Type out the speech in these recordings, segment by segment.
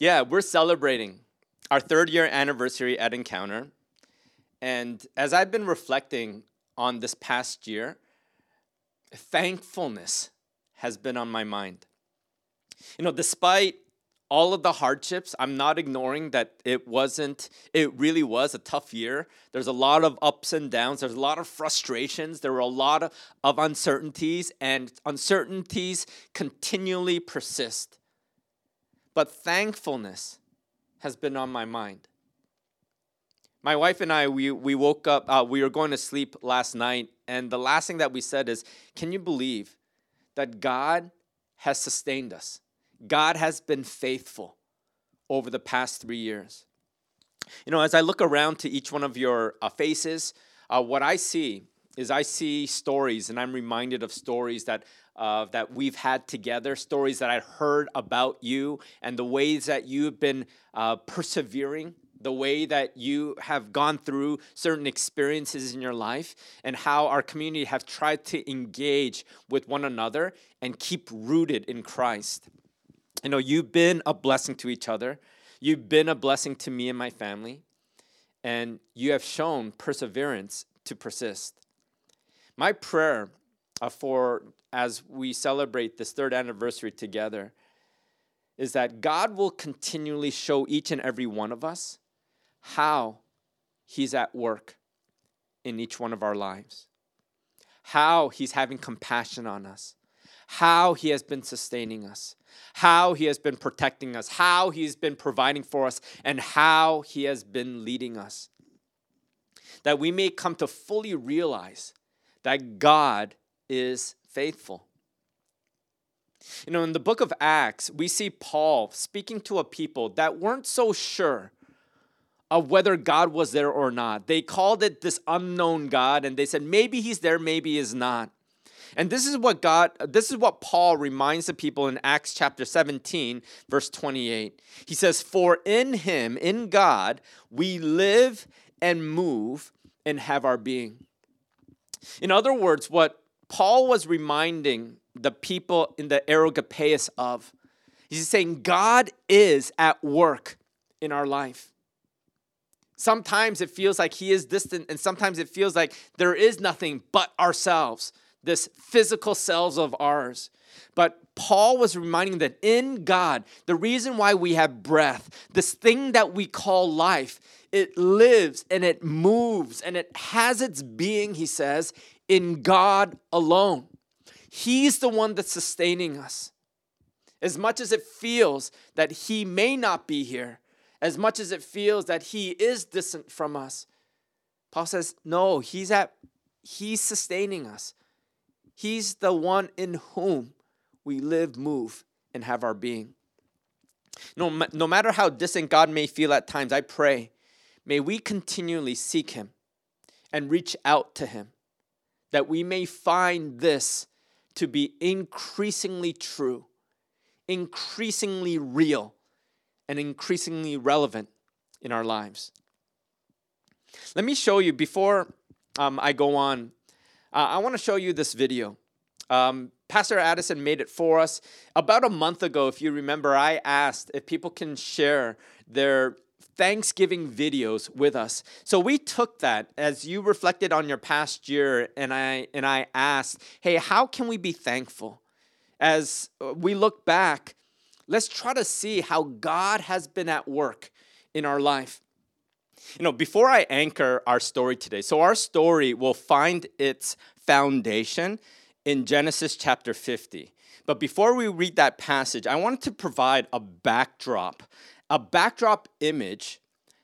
Yeah, we're celebrating our third year anniversary at Encounter. And as I've been reflecting on this past year, thankfulness has been on my mind. You know, despite all of the hardships, I'm not ignoring that it wasn't, it really was a tough year. There's a lot of ups and downs, there's a lot of frustrations, there were a lot of, of uncertainties, and uncertainties continually persist but thankfulness has been on my mind. My wife and I, we, we woke up, uh, we were going to sleep last night, and the last thing that we said is, Can you believe that God has sustained us? God has been faithful over the past three years. You know, as I look around to each one of your uh, faces, uh, what I see is I see stories, and I'm reminded of stories that uh, that we've had together, stories that I heard about you, and the ways that you've been uh, persevering, the way that you have gone through certain experiences in your life, and how our community have tried to engage with one another and keep rooted in Christ. You know, you've been a blessing to each other. You've been a blessing to me and my family, and you have shown perseverance to persist. My prayer uh, for as we celebrate this third anniversary together is that God will continually show each and every one of us how He's at work in each one of our lives, how He's having compassion on us, how He has been sustaining us, how He has been protecting us, how He's been providing for us, and how He has been leading us. That we may come to fully realize that God is faithful. You know, in the book of Acts, we see Paul speaking to a people that weren't so sure of whether God was there or not. They called it this unknown God and they said maybe he's there, maybe he's not. And this is what God this is what Paul reminds the people in Acts chapter 17 verse 28. He says, "For in him, in God, we live and move and have our being." In other words, what Paul was reminding the people in the Areopagus of, he's saying, God is at work in our life. Sometimes it feels like he is distant, and sometimes it feels like there is nothing but ourselves, this physical selves of ours. But Paul was reminding that in God, the reason why we have breath, this thing that we call life, it lives and it moves and it has its being, he says, in God alone. He's the one that's sustaining us. As much as it feels that He may not be here, as much as it feels that He is distant from us, Paul says, no, He's at He's sustaining us. He's the one in whom we live, move, and have our being. No, no matter how distant God may feel at times, I pray May we continually seek Him and reach out to Him that we may find this to be increasingly true, increasingly real, and increasingly relevant in our lives. Let me show you, before um, I go on, uh, I want to show you this video. Um, Pastor Addison made it for us. About a month ago, if you remember, I asked if people can share their Thanksgiving videos with us. So we took that as you reflected on your past year and I and I asked, "Hey, how can we be thankful?" As uh, we look back, let's try to see how God has been at work in our life. You know, before I anchor our story today, so our story will find its foundation in Genesis chapter 50. But before we read that passage, I wanted to provide a backdrop a backdrop image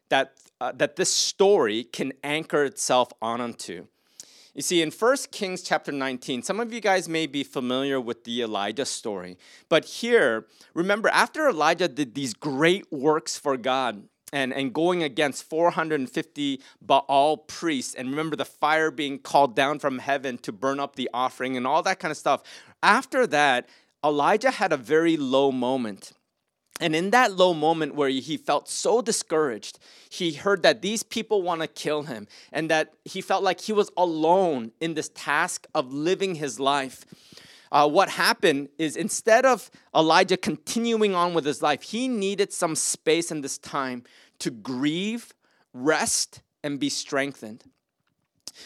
that, uh, that this story can anchor itself on onto. You see, in 1 Kings chapter 19, some of you guys may be familiar with the Elijah story. But here, remember, after Elijah did these great works for God, and, and going against 450 Baal priests, and remember the fire being called down from heaven to burn up the offering and all that kind of stuff. After that, Elijah had a very low moment. And in that low moment where he felt so discouraged, he heard that these people want to kill him and that he felt like he was alone in this task of living his life. uh, what happened is instead of Elijah continuing on with his life, he needed some space in this time to grieve, rest, and be strengthened.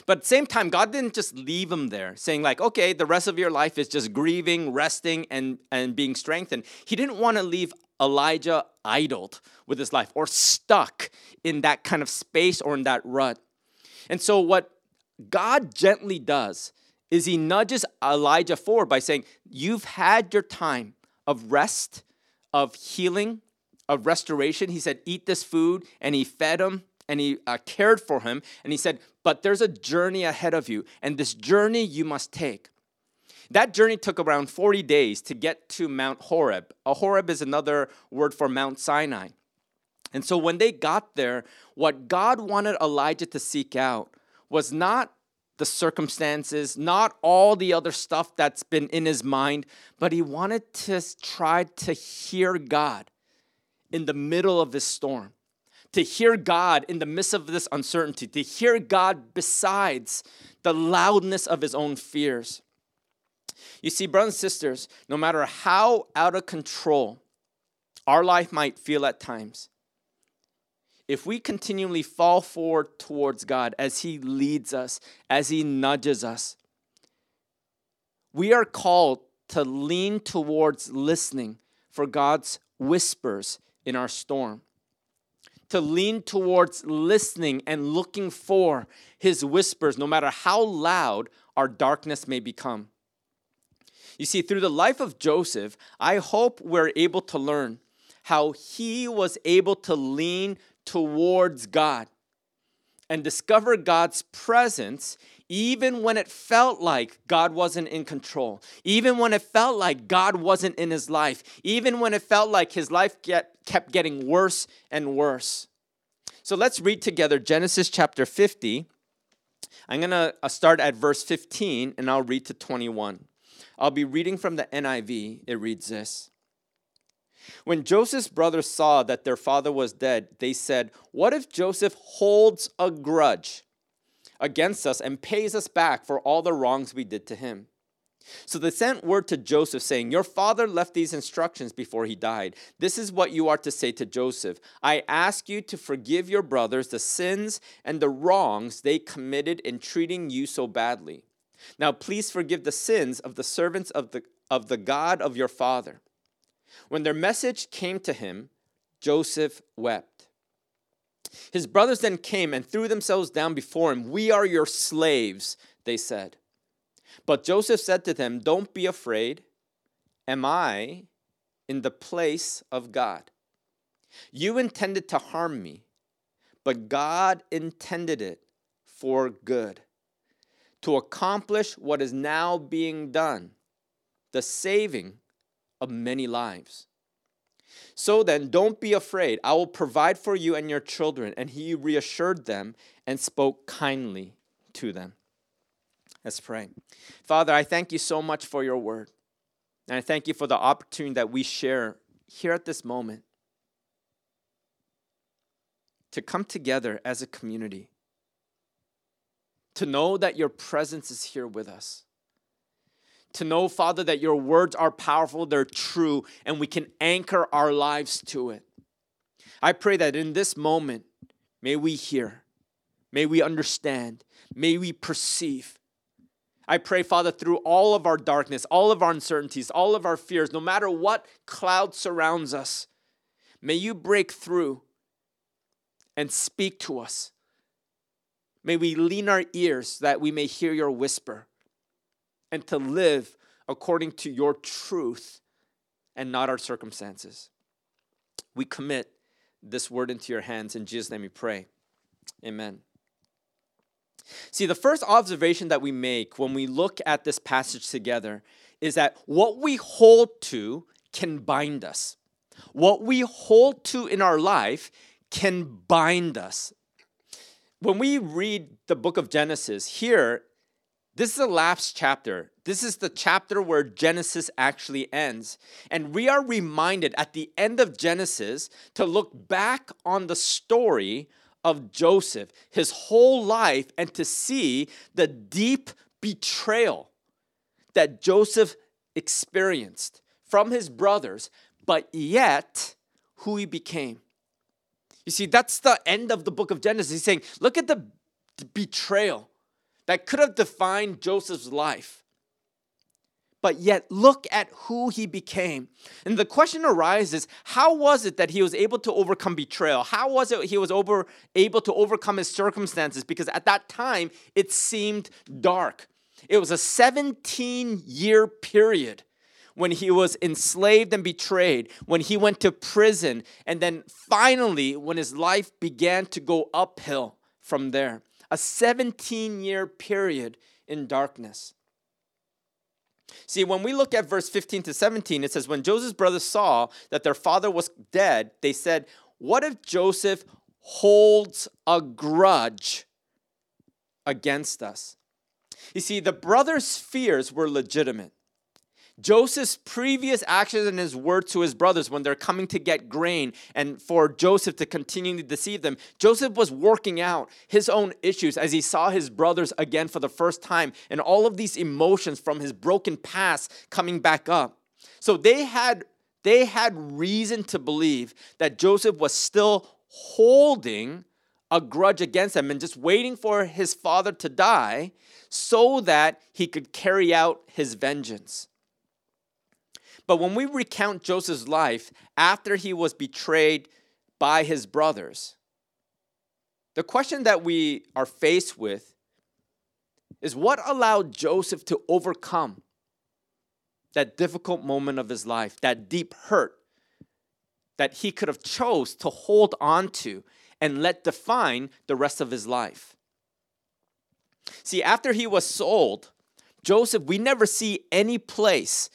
But at the same time, God didn't just leave him there, saying, like, okay, the rest of your life is just grieving, resting, and, and being strengthened. He didn't want to leave Elijah idled with his life or stuck in that kind of space or in that rut. And so, what God gently does is he nudges Elijah forward by saying, You've had your time of rest, of healing, of restoration. He said, Eat this food, and he fed him and he uh, cared for him. And he said, But there's a journey ahead of you, and this journey you must take. That journey took around 40 days to get to Mount Horeb. A Horeb is another word for Mount Sinai. And so when they got there, what God wanted Elijah to seek out was not the circumstances, not all the other stuff that's been in his mind, but he wanted to try to hear God in the middle of this storm to hear God in the midst of this uncertainty, to hear God besides the loudness of his own fears. You see, brothers and sisters, no matter how out of control our life might feel at times, if we continually fall forward towards God as He leads us, as He nudges us, we are called to lean towards listening for God's whispers in our storm to lean towards listening and looking for his whispers, no matter how loud our darkness may become. You see, through the life of Joseph, I hope we're able to learn how he was able to lean towards God and discover God's presence even when it felt like God wasn't in control, even when it felt like God wasn't in his life, even when it felt like his life get, kept getting worse and worse. So let's read together Genesis chapter 50. I'm going to uh, start at verse 15 and I'll read to 21. I'll be reading from the NIV. It reads this When Joseph's brothers saw that their father was dead, they said, What if Joseph holds a grudge? against us and pays us back for all the wrongs we did to him. So they sent word to Joseph saying, Your father left these instructions before he died. This is what you are to say to Joseph I ask you to forgive your brothers the sins and the wrongs they committed in treating you so badly. Now please forgive the sins of the servants of the, of the God of your father. When their message came to him, Joseph wept. His brothers then came and threw themselves down before him. We are your slaves, they said. But Joseph said to them, Don't be afraid. Am I in the place of God? You intended to harm me, but God intended it for good, to accomplish what is now being done, the saving of many lives. So then, don't be afraid. I will provide for you and your children. And he reassured them and spoke kindly to them. Let's pray. Father, I thank you so much for your word. And I thank you for the opportunity that we share here at this moment to come together as a community, to know that your presence is here with us to know, Father, that your words are powerful, they're true, and we can anchor our lives to it. I pray that in this moment, may we hear, may we understand, may we perceive. I pray, Father, through all of our darkness, all of our uncertainties, all of our fears, no matter what cloud surrounds us, may you break through and speak to us. May we lean our ears that we may hear your whisper and to live according to your truth and not our circumstances. We commit this word into your hands. In Jesus' name we pray. Amen. See, the first observation that we make when we look at this passage together is that what we hold to can bind us. What we hold to in our life can bind us. When we read the book of Genesis, here this is the last chapter. This is the chapter where Genesis actually ends. And we are reminded at the end of Genesis to look back on the story of Joseph, his whole life, and to see the deep betrayal that Joseph experienced from his brothers, but yet who he became. You see, that's the end of the book of Genesis. He's saying, look at the betrayal that could have defined Joseph's life. But yet, look at who he became. And the question arises how was it that he was able to overcome betrayal? How was it he was over, able to overcome his circumstances? Because at that time, it seemed dark. It was a 17 year period when he was enslaved and betrayed, when he went to prison, and then finally when his life began to go uphill from there. A 17 year period in darkness. See, when we look at verse 15 to 17, it says, When Joseph's brothers saw that their father was dead, they said, What if Joseph holds a grudge against us? You see, the brothers' fears were legitimate. Joseph's previous actions and his word to his brothers when they're coming to get grain and for Joseph to continue to deceive them, Joseph was working out his own issues as he saw his brothers again for the first time and all of these emotions from his broken past coming back up. So they had they had reason to believe that Joseph was still holding a grudge against them and just waiting for his father to die so that he could carry out his vengeance. But when we recount Joseph's life after he was betrayed by his brothers, the question that we are faced with is what allowed Joseph to overcome that difficult moment of his life, that deep hurt that he could have chose to hold on to and let define the rest of his life. See, after he was sold, Joseph, we never see any place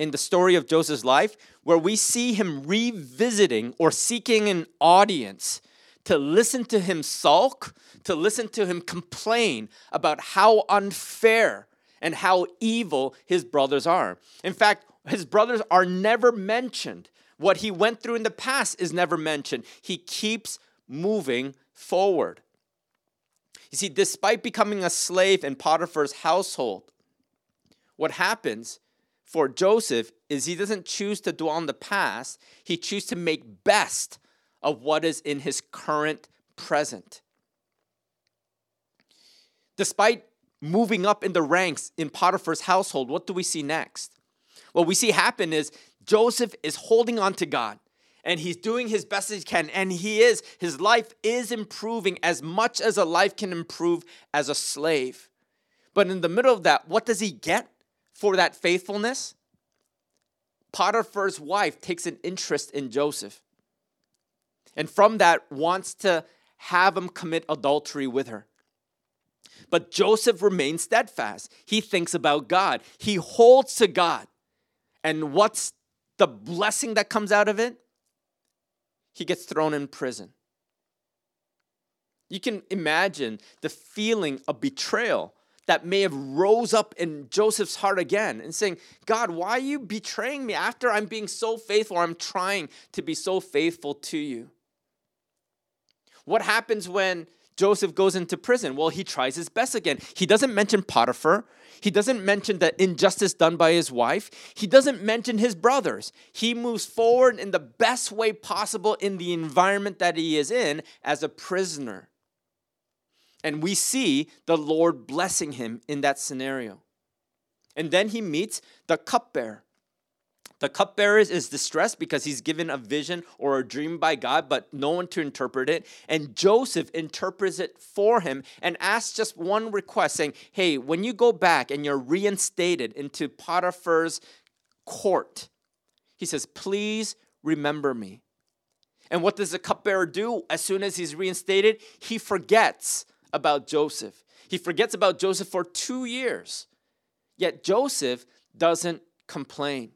in the story of Joseph's life where we see him revisiting or seeking an audience to listen to him sulk, to listen to him complain about how unfair and how evil his brothers are. In fact, his brothers are never mentioned. What he went through in the past is never mentioned. He keeps moving forward. You see, despite becoming a slave in Potiphar's household, what happens for Joseph is he doesn't choose to dwell on the past, he chooses to make best of what is in his current present. Despite moving up in the ranks in Potiphar's household, what do we see next? What we see happen is Joseph is holding on to God and he's doing his best as he can and he is his life is improving as much as a life can improve as a slave. But in the middle of that, what does he get? For that faithfulness, Potiphar's wife takes an interest in Joseph. And from that, wants to have him commit adultery with her. But Joseph remains steadfast. He thinks about God, he holds to God. And what's the blessing that comes out of it? He gets thrown in prison. You can imagine the feeling of betrayal that may have rose up in Joseph's heart again and saying, God, why are you betraying me after I'm being so faithful? I'm trying to be so faithful to you. What happens when Joseph goes into prison? Well, he tries his best again. He doesn't mention Potiphar. He doesn't mention the injustice done by his wife. He doesn't mention his brothers. He moves forward in the best way possible in the environment that he is in as a prisoner. And we see the Lord blessing him in that scenario. And then he meets the cupbearer. The cupbearer is distressed because he's given a vision or a dream by God, but no one to interpret it. And Joseph interprets it for him and asks just one request saying, Hey, when you go back and you're reinstated into Potiphar's court, he says, Please remember me. And what does the cupbearer do as soon as he's reinstated? He forgets about Joseph. He forgets about Joseph for two years. Yet Joseph doesn't complain.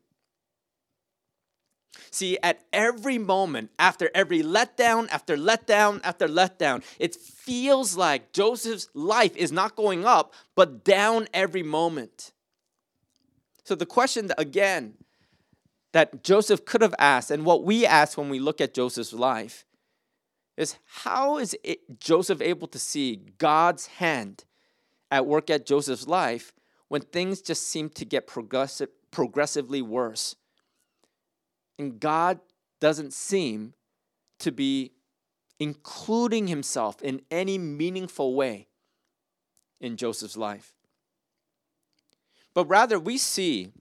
See, at every moment, after every letdown, after letdown, after letdown, it feels like Joseph's life is not going up, but down every moment. So, the question again that Joseph could have asked, and what we ask when we look at Joseph's life, is how is it, Joseph able to see God's hand at work at Joseph's life when things just seem to get progressive, progressively worse. And God doesn't seem to be including himself in any meaningful way in Joseph's life. But rather, we see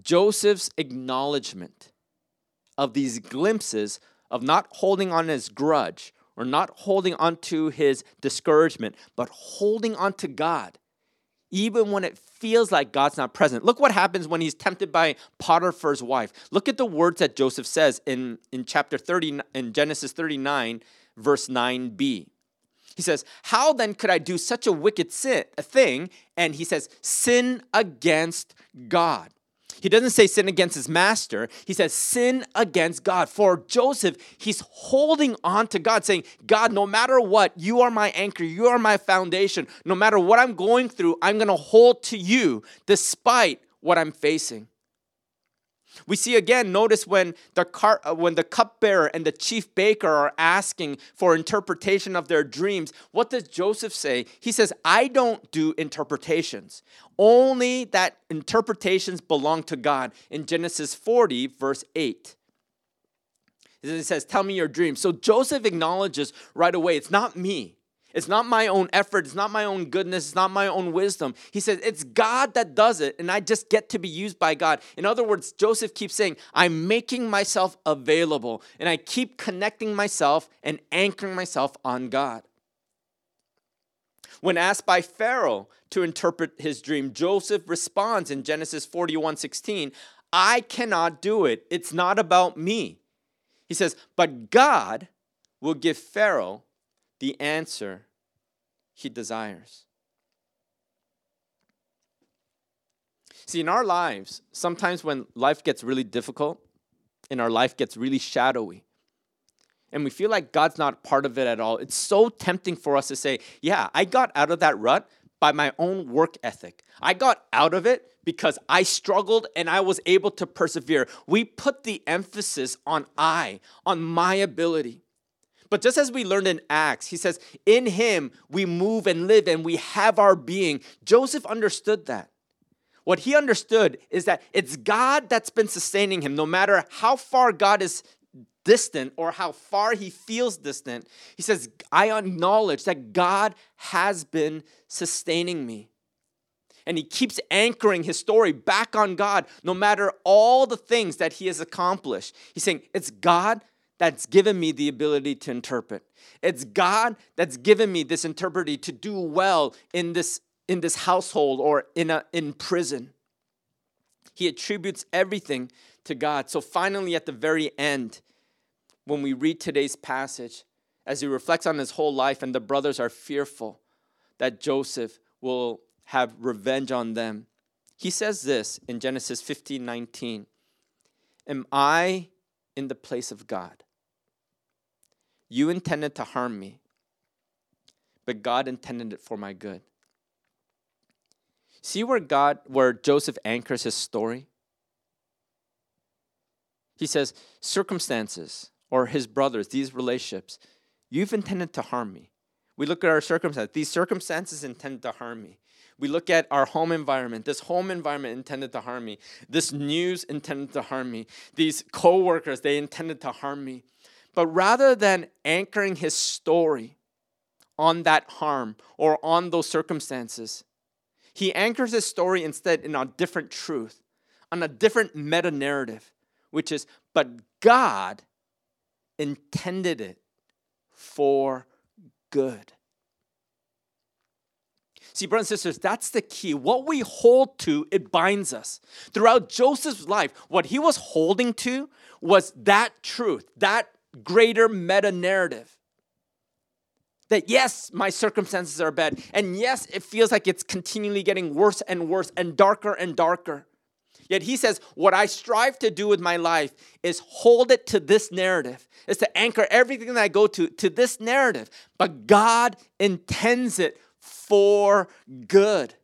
Joseph's acknowledgement of these glimpses of not holding on his grudge or not holding on to his discouragement, but holding on to God, even when it feels like God's not present. Look what happens when he's tempted by Potiphar's wife. Look at the words that Joseph says in, in chapter 30, in Genesis 39, verse 9b. He says, How then could I do such a wicked sin, a thing? And he says, Sin against God. He doesn't say sin against his master. He says sin against God. For Joseph, he's holding on to God, saying, God, no matter what, you are my anchor, you are my foundation. No matter what I'm going through, I'm going to hold to you despite what I'm facing. We see again, notice when the, car, uh, when the cupbearer and the chief baker are asking for interpretation of their dreams, what does Joseph say? He says, I don't do interpretations. Only that interpretations belong to God. In Genesis 40, verse 8. It says, Tell me your dreams. So Joseph acknowledges right away, it's not me. It's not my own effort. It's not my own goodness. It's not my own wisdom. He says, It's God that does it, and I just get to be used by God. In other words, Joseph keeps saying, I'm making myself available, and I keep connecting myself and anchoring myself on God. When asked by Pharaoh to interpret his dream, Joseph responds in Genesis 41 16, I cannot do it. It's not about me. He says, But God will give Pharaoh the answer he desires. See, in our lives, sometimes when life gets really difficult and our life gets really shadowy, and we feel like God's not part of it at all, it's so tempting for us to say, Yeah, I got out of that rut by my own work ethic. I got out of it because I struggled and I was able to persevere. We put the emphasis on I, on my ability. But just as we learned in Acts, he says, In him we move and live and we have our being. Joseph understood that. What he understood is that it's God that's been sustaining him, no matter how far God is distant or how far he feels distant. He says, I acknowledge that God has been sustaining me. And he keeps anchoring his story back on God no matter all the things that he has accomplished. He's saying, It's God that's given me the ability to interpret. It's God that's given me this interpreting to do well in this in this household or in a in prison. He attributes everything to God. So finally at the very end when we read today's passage as he reflects on his whole life and the brothers are fearful that Joseph will have revenge on them. He says this in Genesis 15 19. Am I in the place of God? You intended to harm me, but God intended it for my good. See where God, where Joseph anchors his story? He says, circumstances or his brothers, these relationships, you've intended to harm me. We look at our circumstances. These circumstances intended to harm me. We look at our home environment. This home environment intended to harm me. This news intended to harm me. These coworkers, they intended to harm me. But rather than anchoring his story on that harm or on those circumstances, he anchors his story instead in a different truth, on a different meta narrative, which is, but God intended it for good. See, brothers and sisters, that's the key. What we hold to, it binds us. Throughout Joseph's life, what he was holding to was that truth, that greater meta narrative. That yes, my circumstances are bad. And yes, it feels like it's continually getting worse and worse and darker and darker. Yet he says, What I strive to do with my life is hold it to this narrative, is to anchor everything that I go to to this narrative. But God intends it for good.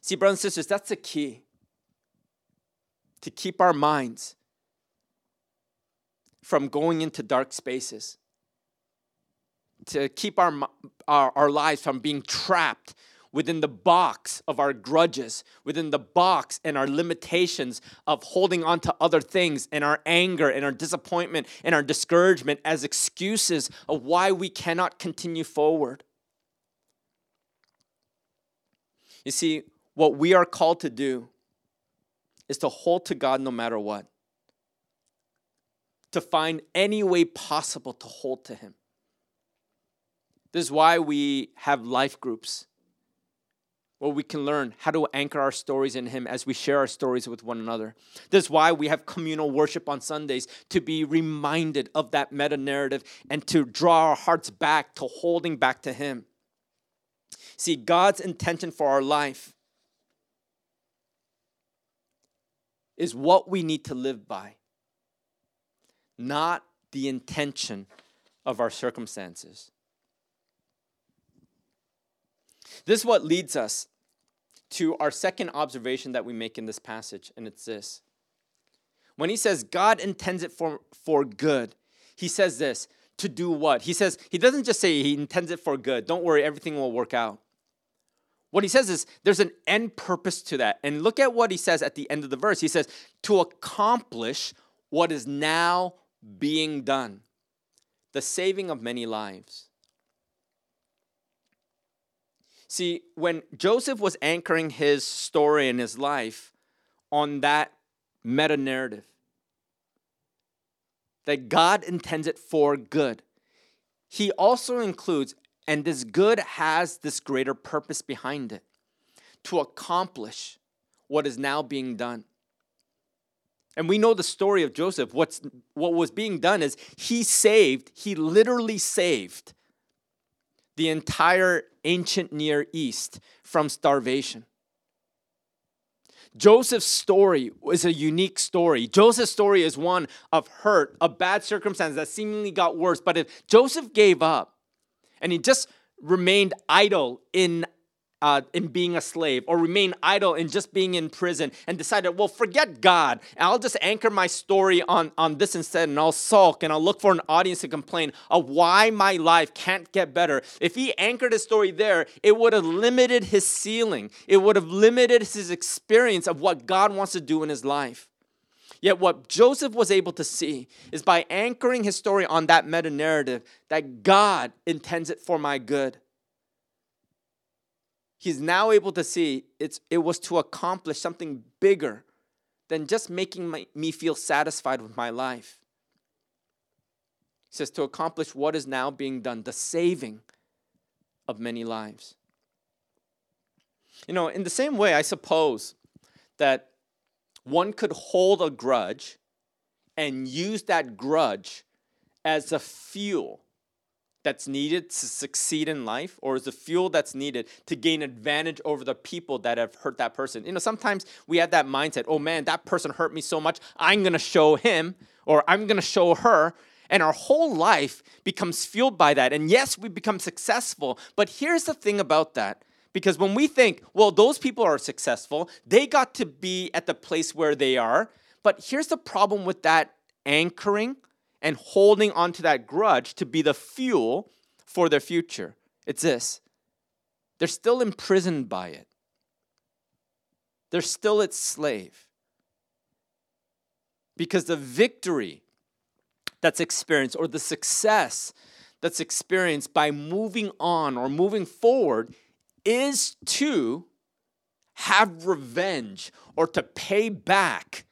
See, brothers and sisters, that's the key to keep our minds from going into dark spaces, to keep our, our, our lives from being trapped within the box of our grudges, within the box and our limitations of holding on to other things and our anger and our disappointment and our discouragement as excuses of why we cannot continue forward. You see, what we are called to do is to hold to God no matter what, to find any way possible to hold to Him. This is why we have life groups where we can learn how to anchor our stories in Him as we share our stories with one another. This is why we have communal worship on Sundays to be reminded of that meta narrative and to draw our hearts back to holding back to Him. See, God's intention for our life is what we need to live by, not the intention of our circumstances. This is what leads us to our second observation that we make in this passage, and it's this. When he says God intends it for, for good, he says this to do what? He says, he doesn't just say he intends it for good. Don't worry, everything will work out. What he says is there's an end purpose to that. And look at what he says at the end of the verse. He says, to accomplish what is now being done, the saving of many lives. See, when Joseph was anchoring his story and his life on that meta narrative, that God intends it for good, he also includes, and this good has this greater purpose behind it to accomplish what is now being done. And we know the story of Joseph. What's, what was being done is he saved, he literally saved the entire ancient Near East from starvation. Joseph's story was a unique story. Joseph's story is one of hurt, a bad circumstance that seemingly got worse. But if Joseph gave up and he just remained idle in uh, in being a slave or remain idle in just being in prison and decided, well, forget God. I'll just anchor my story on, on this instead and I'll sulk and I'll look for an audience to complain of why my life can't get better. If he anchored his story there, it would have limited his ceiling, it would have limited his experience of what God wants to do in his life. Yet, what Joseph was able to see is by anchoring his story on that meta narrative, that God intends it for my good he's now able to see it's, it was to accomplish something bigger than just making my, me feel satisfied with my life. He says to accomplish what is now being done, the saving of many lives. You know, in the same way, I suppose that one could hold a grudge and use that grudge as a fuel that's needed to succeed in life or is the fuel that's needed to gain advantage over the people that have hurt that person? You know sometimes we have that mindset oh man that person hurt me so much i'm to show him or i'm to show her and our whole life becomes fueled by that. And yes we become successful but here's the thing about that because when we think well those people are successful they got to be at the place where they are but here's the problem with that anchoring and holding onto that grudge to be the fuel for their future. It's this they're still imprisoned by it, they're still its slave. Because the victory that's experienced or the success that's experienced by moving on or moving forward is to have revenge or to pay back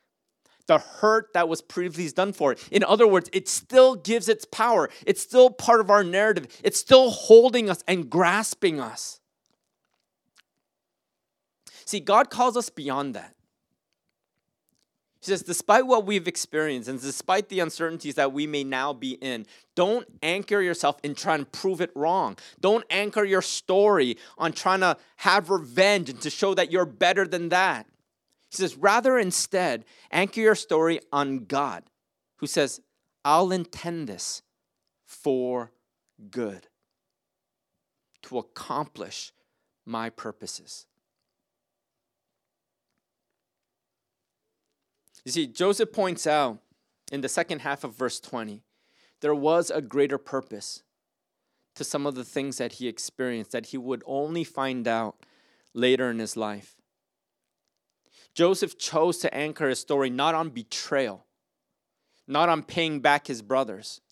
the hurt that was previously done for it. In other words, it still gives its power. It's still part of our narrative. It's still holding us and grasping us. See, God calls us beyond that. He says, despite what we've experienced and despite the uncertainties that we may now be in, don't anchor yourself in trying to prove it wrong. Don't anchor your story on trying to have revenge and to show that you're better than that. He says, rather instead, anchor your story on God, who says, I'll intend this for good, to accomplish my purposes. You see, Joseph points out in the second half of verse 20, there was a greater purpose to some of the things that he experienced that he would only find out later in his life. Joseph chose to anchor his story not on betrayal, not on paying back his brothers,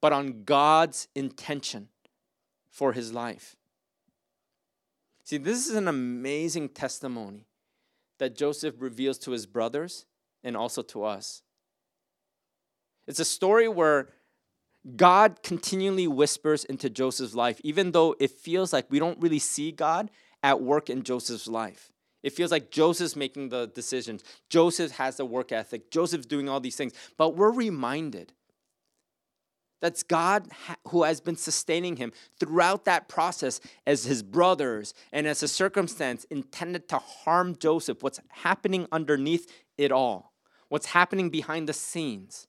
but on God's intention for his life. See, this is an amazing testimony that Joseph reveals to his brothers and also to us. It's a story where God continually whispers into Joseph's life, even though it feels like we don't really see God at work in Joseph's life. It feels like Joseph's making the decisions. Joseph has the work ethic. Joseph's doing all these things. But we're reminded that's God who has been sustaining him throughout that process as his brothers and as a circumstance intended to harm Joseph. What's happening underneath it all, what's happening behind the scenes,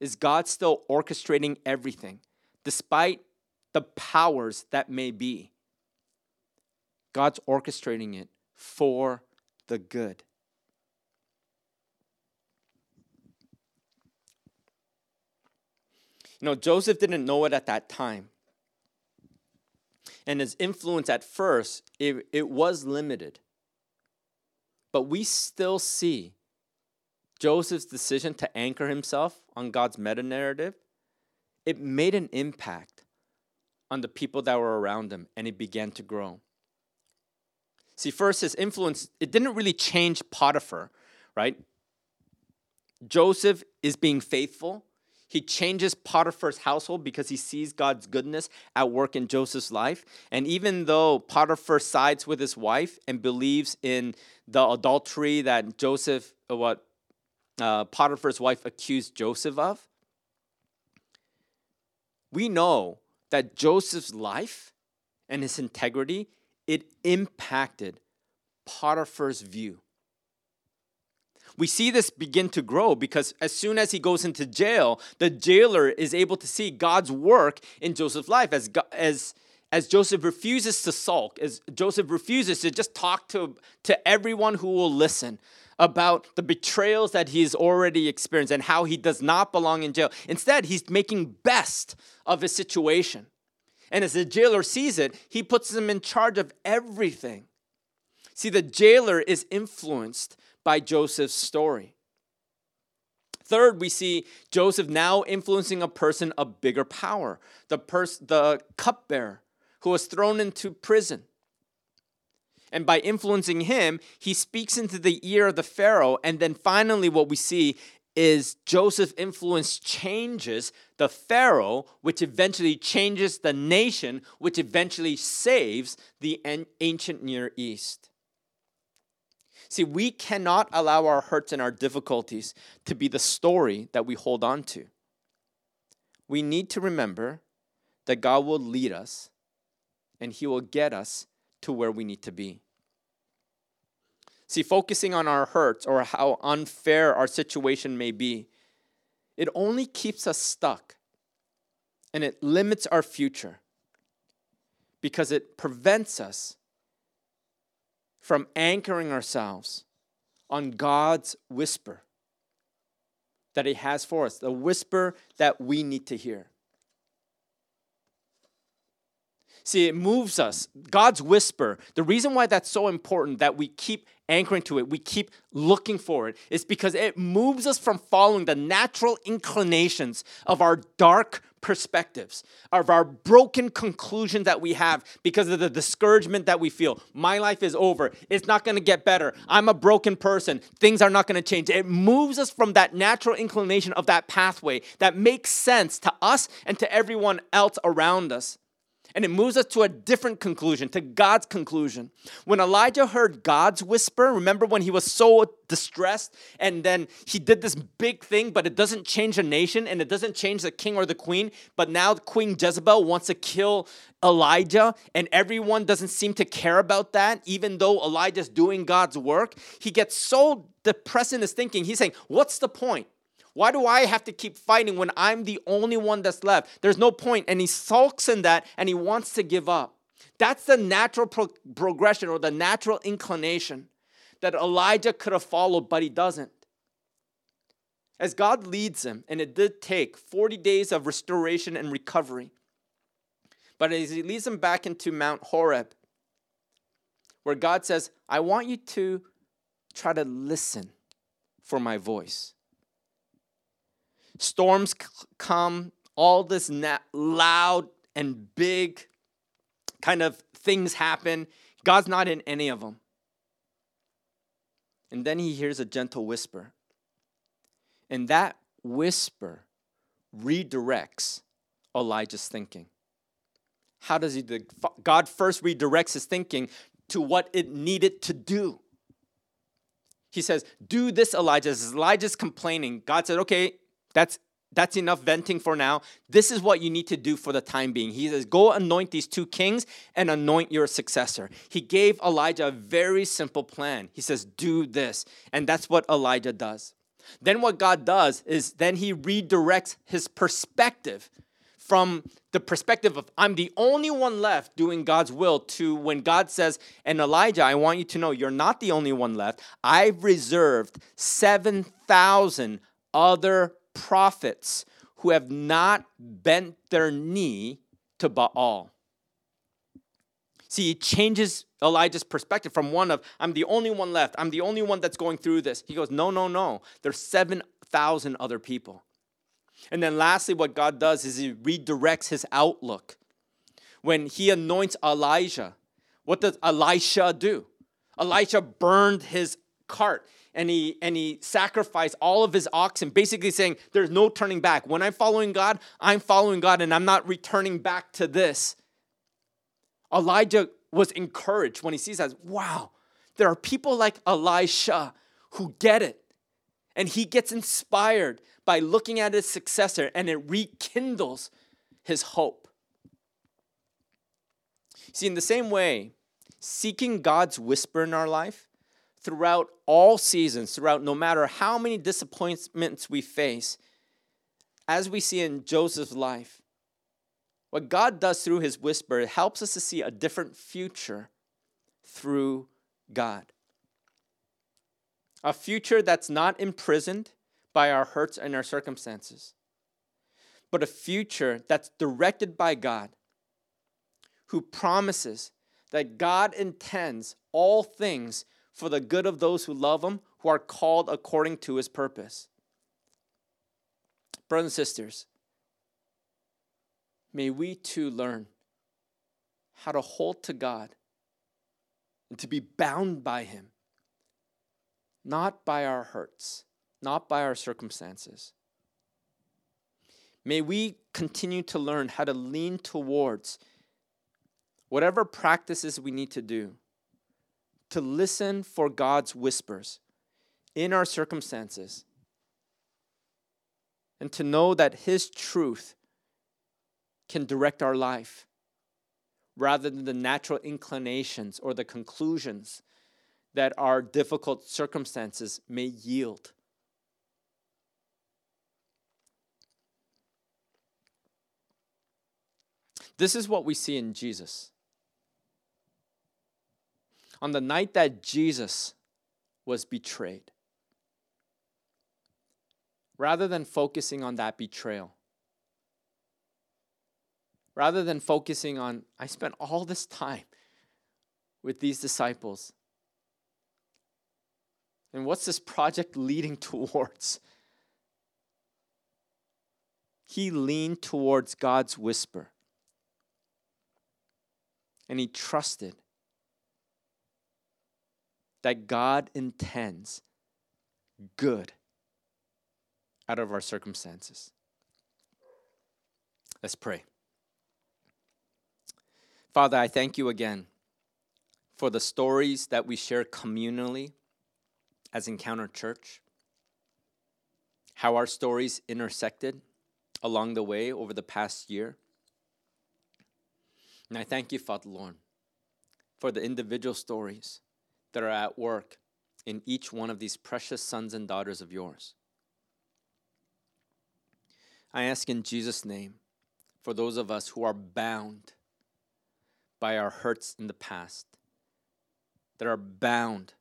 is God still orchestrating everything despite the powers that may be. God's orchestrating it for the good. You know, Joseph didn't know it at that time. And his influence at first, it, it was limited. But we still see Joseph's decision to anchor himself on God's meta narrative. It made an impact on the people that were around him, and it began to grow. See, first, his influence, it didn't really change Potiphar, right? Joseph is being faithful, he changes Potiphar's household because he sees God's goodness at work in Joseph's life. And even though Potiphar sides with his wife and believes in the adultery that Joseph, uh, what uh, Potiphar's wife accused Joseph of, we know that Joseph's life and his integrity it impacted Potiphar's view we see this begin to grow because as soon as he goes into jail, the jailer is able to see God's work in Joseph's life as as as Joseph refuses to sulk, as Joseph refuses to just talk to, to everyone who will listen about the betrayals that he's already experienced and how he does not belong in jail. Instead, he's making best of his situation. And as the jailer sees it, he puts him in charge of everything. See, the jailer is influenced by Joseph's story. Third, we see Joseph now influencing a person of bigger power, the, pers- the cupbearer who was thrown into prison. And by influencing him, he speaks into the ear of the Pharaoh. And then finally, what we see is Joseph's influence changes the Pharaoh, which eventually changes the nation, which eventually saves the ancient Near East. See, we cannot allow our hurts and our difficulties to be the story that we hold on to. We need to remember that God will lead us and He will get us to where we need to be. See, focusing on our hurts or how unfair our situation may be, it only keeps us stuck and it limits our future because it prevents us from anchoring ourselves on God's whisper that He has for us, the whisper that we need to hear. See, it moves us. God's whisper, the reason why that's so important that we keep anchoring to it, we keep looking for it, is because it moves us from following the natural inclinations of our dark perspectives, of our broken conclusions that we have because of the discouragement that we feel. My life is over. It's not going to get better. I'm a broken person. Things are not going to change. It moves us from that natural inclination of that pathway that makes sense to us and to everyone else around us. And it moves us to a different conclusion, to God's conclusion. When Elijah heard God's whisper, remember when he was so distressed and then he did this big thing, but it doesn't change a nation and it doesn't change the king or the queen. But now Queen Jezebel wants to kill Elijah, and everyone doesn't seem to care about that, even though Elijah's doing God's work. He gets so depressed in his thinking. He's saying, What's the point? Why do I have to keep fighting when I'm the only one that's left? There's no point. And he sulks in that and he wants to give up. That's the natural pro- progression or the natural inclination that Elijah could have followed, but he doesn't. As God leads him, and it did take 40 days of restoration and recovery, but as he leads him back into Mount Horeb, where God says, I want you to try to listen for my voice. Storms c- come, all this na- loud and big kind of things happen. God's not in any of them. And then he hears a gentle whisper. And that whisper redirects Elijah's thinking. How does he do? God first redirects his thinking to what it needed to do. He says, Do this, Elijah. As Elijah's complaining, God said, Okay, that's that's enough venting for now. This is what you need to do for the time being. He says, Go anoint these two kings and anoint your successor. He gave Elijah a very simple plan. He says, Do this. And that's what Elijah does. Then, what God does is then he redirects his perspective from the perspective of I'm the only one left doing God's will to when God says, and Elijah, I want you to know you're not the only one left. I've reserved 7,000 other prophets who have not bent their knee to Baal. See, he changes Elijah's perspective from one of, I'm the only one left, I'm the only one that's going through this. He goes, No, no, no. There's 7,000 other people. And then lastly, what God does is he redirects his outlook. When he anoints Elijah, what does Elisha do? Elisha burned his cart and he and he sacrificed all of his oxen, basically saying, There's no turning back. When I'm following God, I'm following God and I'm not returning back to this. Elijah was encouraged when he sees that. Wow, there are people like Elisha who get it. And he gets inspired by looking at his successor and it rekindles his hope. See, in the same way, seeking God's whisper in our life throughout all seasons, throughout no matter how many disappointments we face, as we see in Joseph's life, what God does through his whisper helps us to see a different future through God. A future that's not imprisoned by our hurts and our circumstances, but a future that's directed by God, who promises that God intends all things for the good of those who love Him, who are called according to His purpose. Brothers and sisters, may we too learn how to hold to God and to be bound by Him, not by our hurts, not by our circumstances. May we continue to learn how to lean towards whatever practices we need to do to listen for God's whispers in our circumstances and to know that His truth can direct our life rather than the natural inclinations or the conclusions that our difficult circumstances may yield. This is what we see in Jesus. On the night that Jesus was betrayed, rather than focusing on that betrayal, rather than focusing on, I spent all this time with these disciples. And what's this project leading towards? He leaned towards God's whisper and he trusted that God intends good out of our circumstances. Let's pray. Father, I thank you again for the stories that we share communally as Encounter Church, how our stories intersected along the way over the past year. And I thank you, Father Lord, for the individual stories that are at work in each one of these precious sons and daughters of yours. I ask in Jesus' name for those of us who are bound by our hurts in the past, that are bound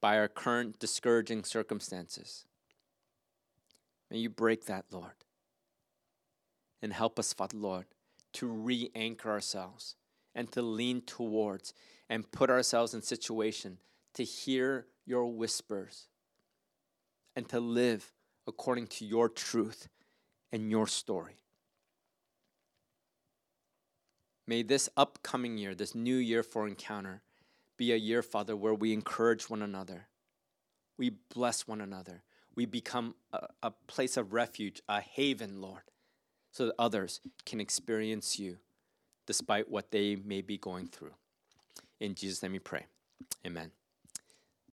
by our current discouraging circumstances. May you break that, Lord, and help us, Father Lord, to re anchor ourselves and to lean towards and put ourselves in situation to hear your whispers and to live according to your truth and your story. May this upcoming year, this new year for Encounter, be a year, Father, where we encourage one another, we bless one another, we become a, a place of refuge, a haven, Lord, so that others can experience you despite what they may be going through. In Jesus' name we pray. Amen.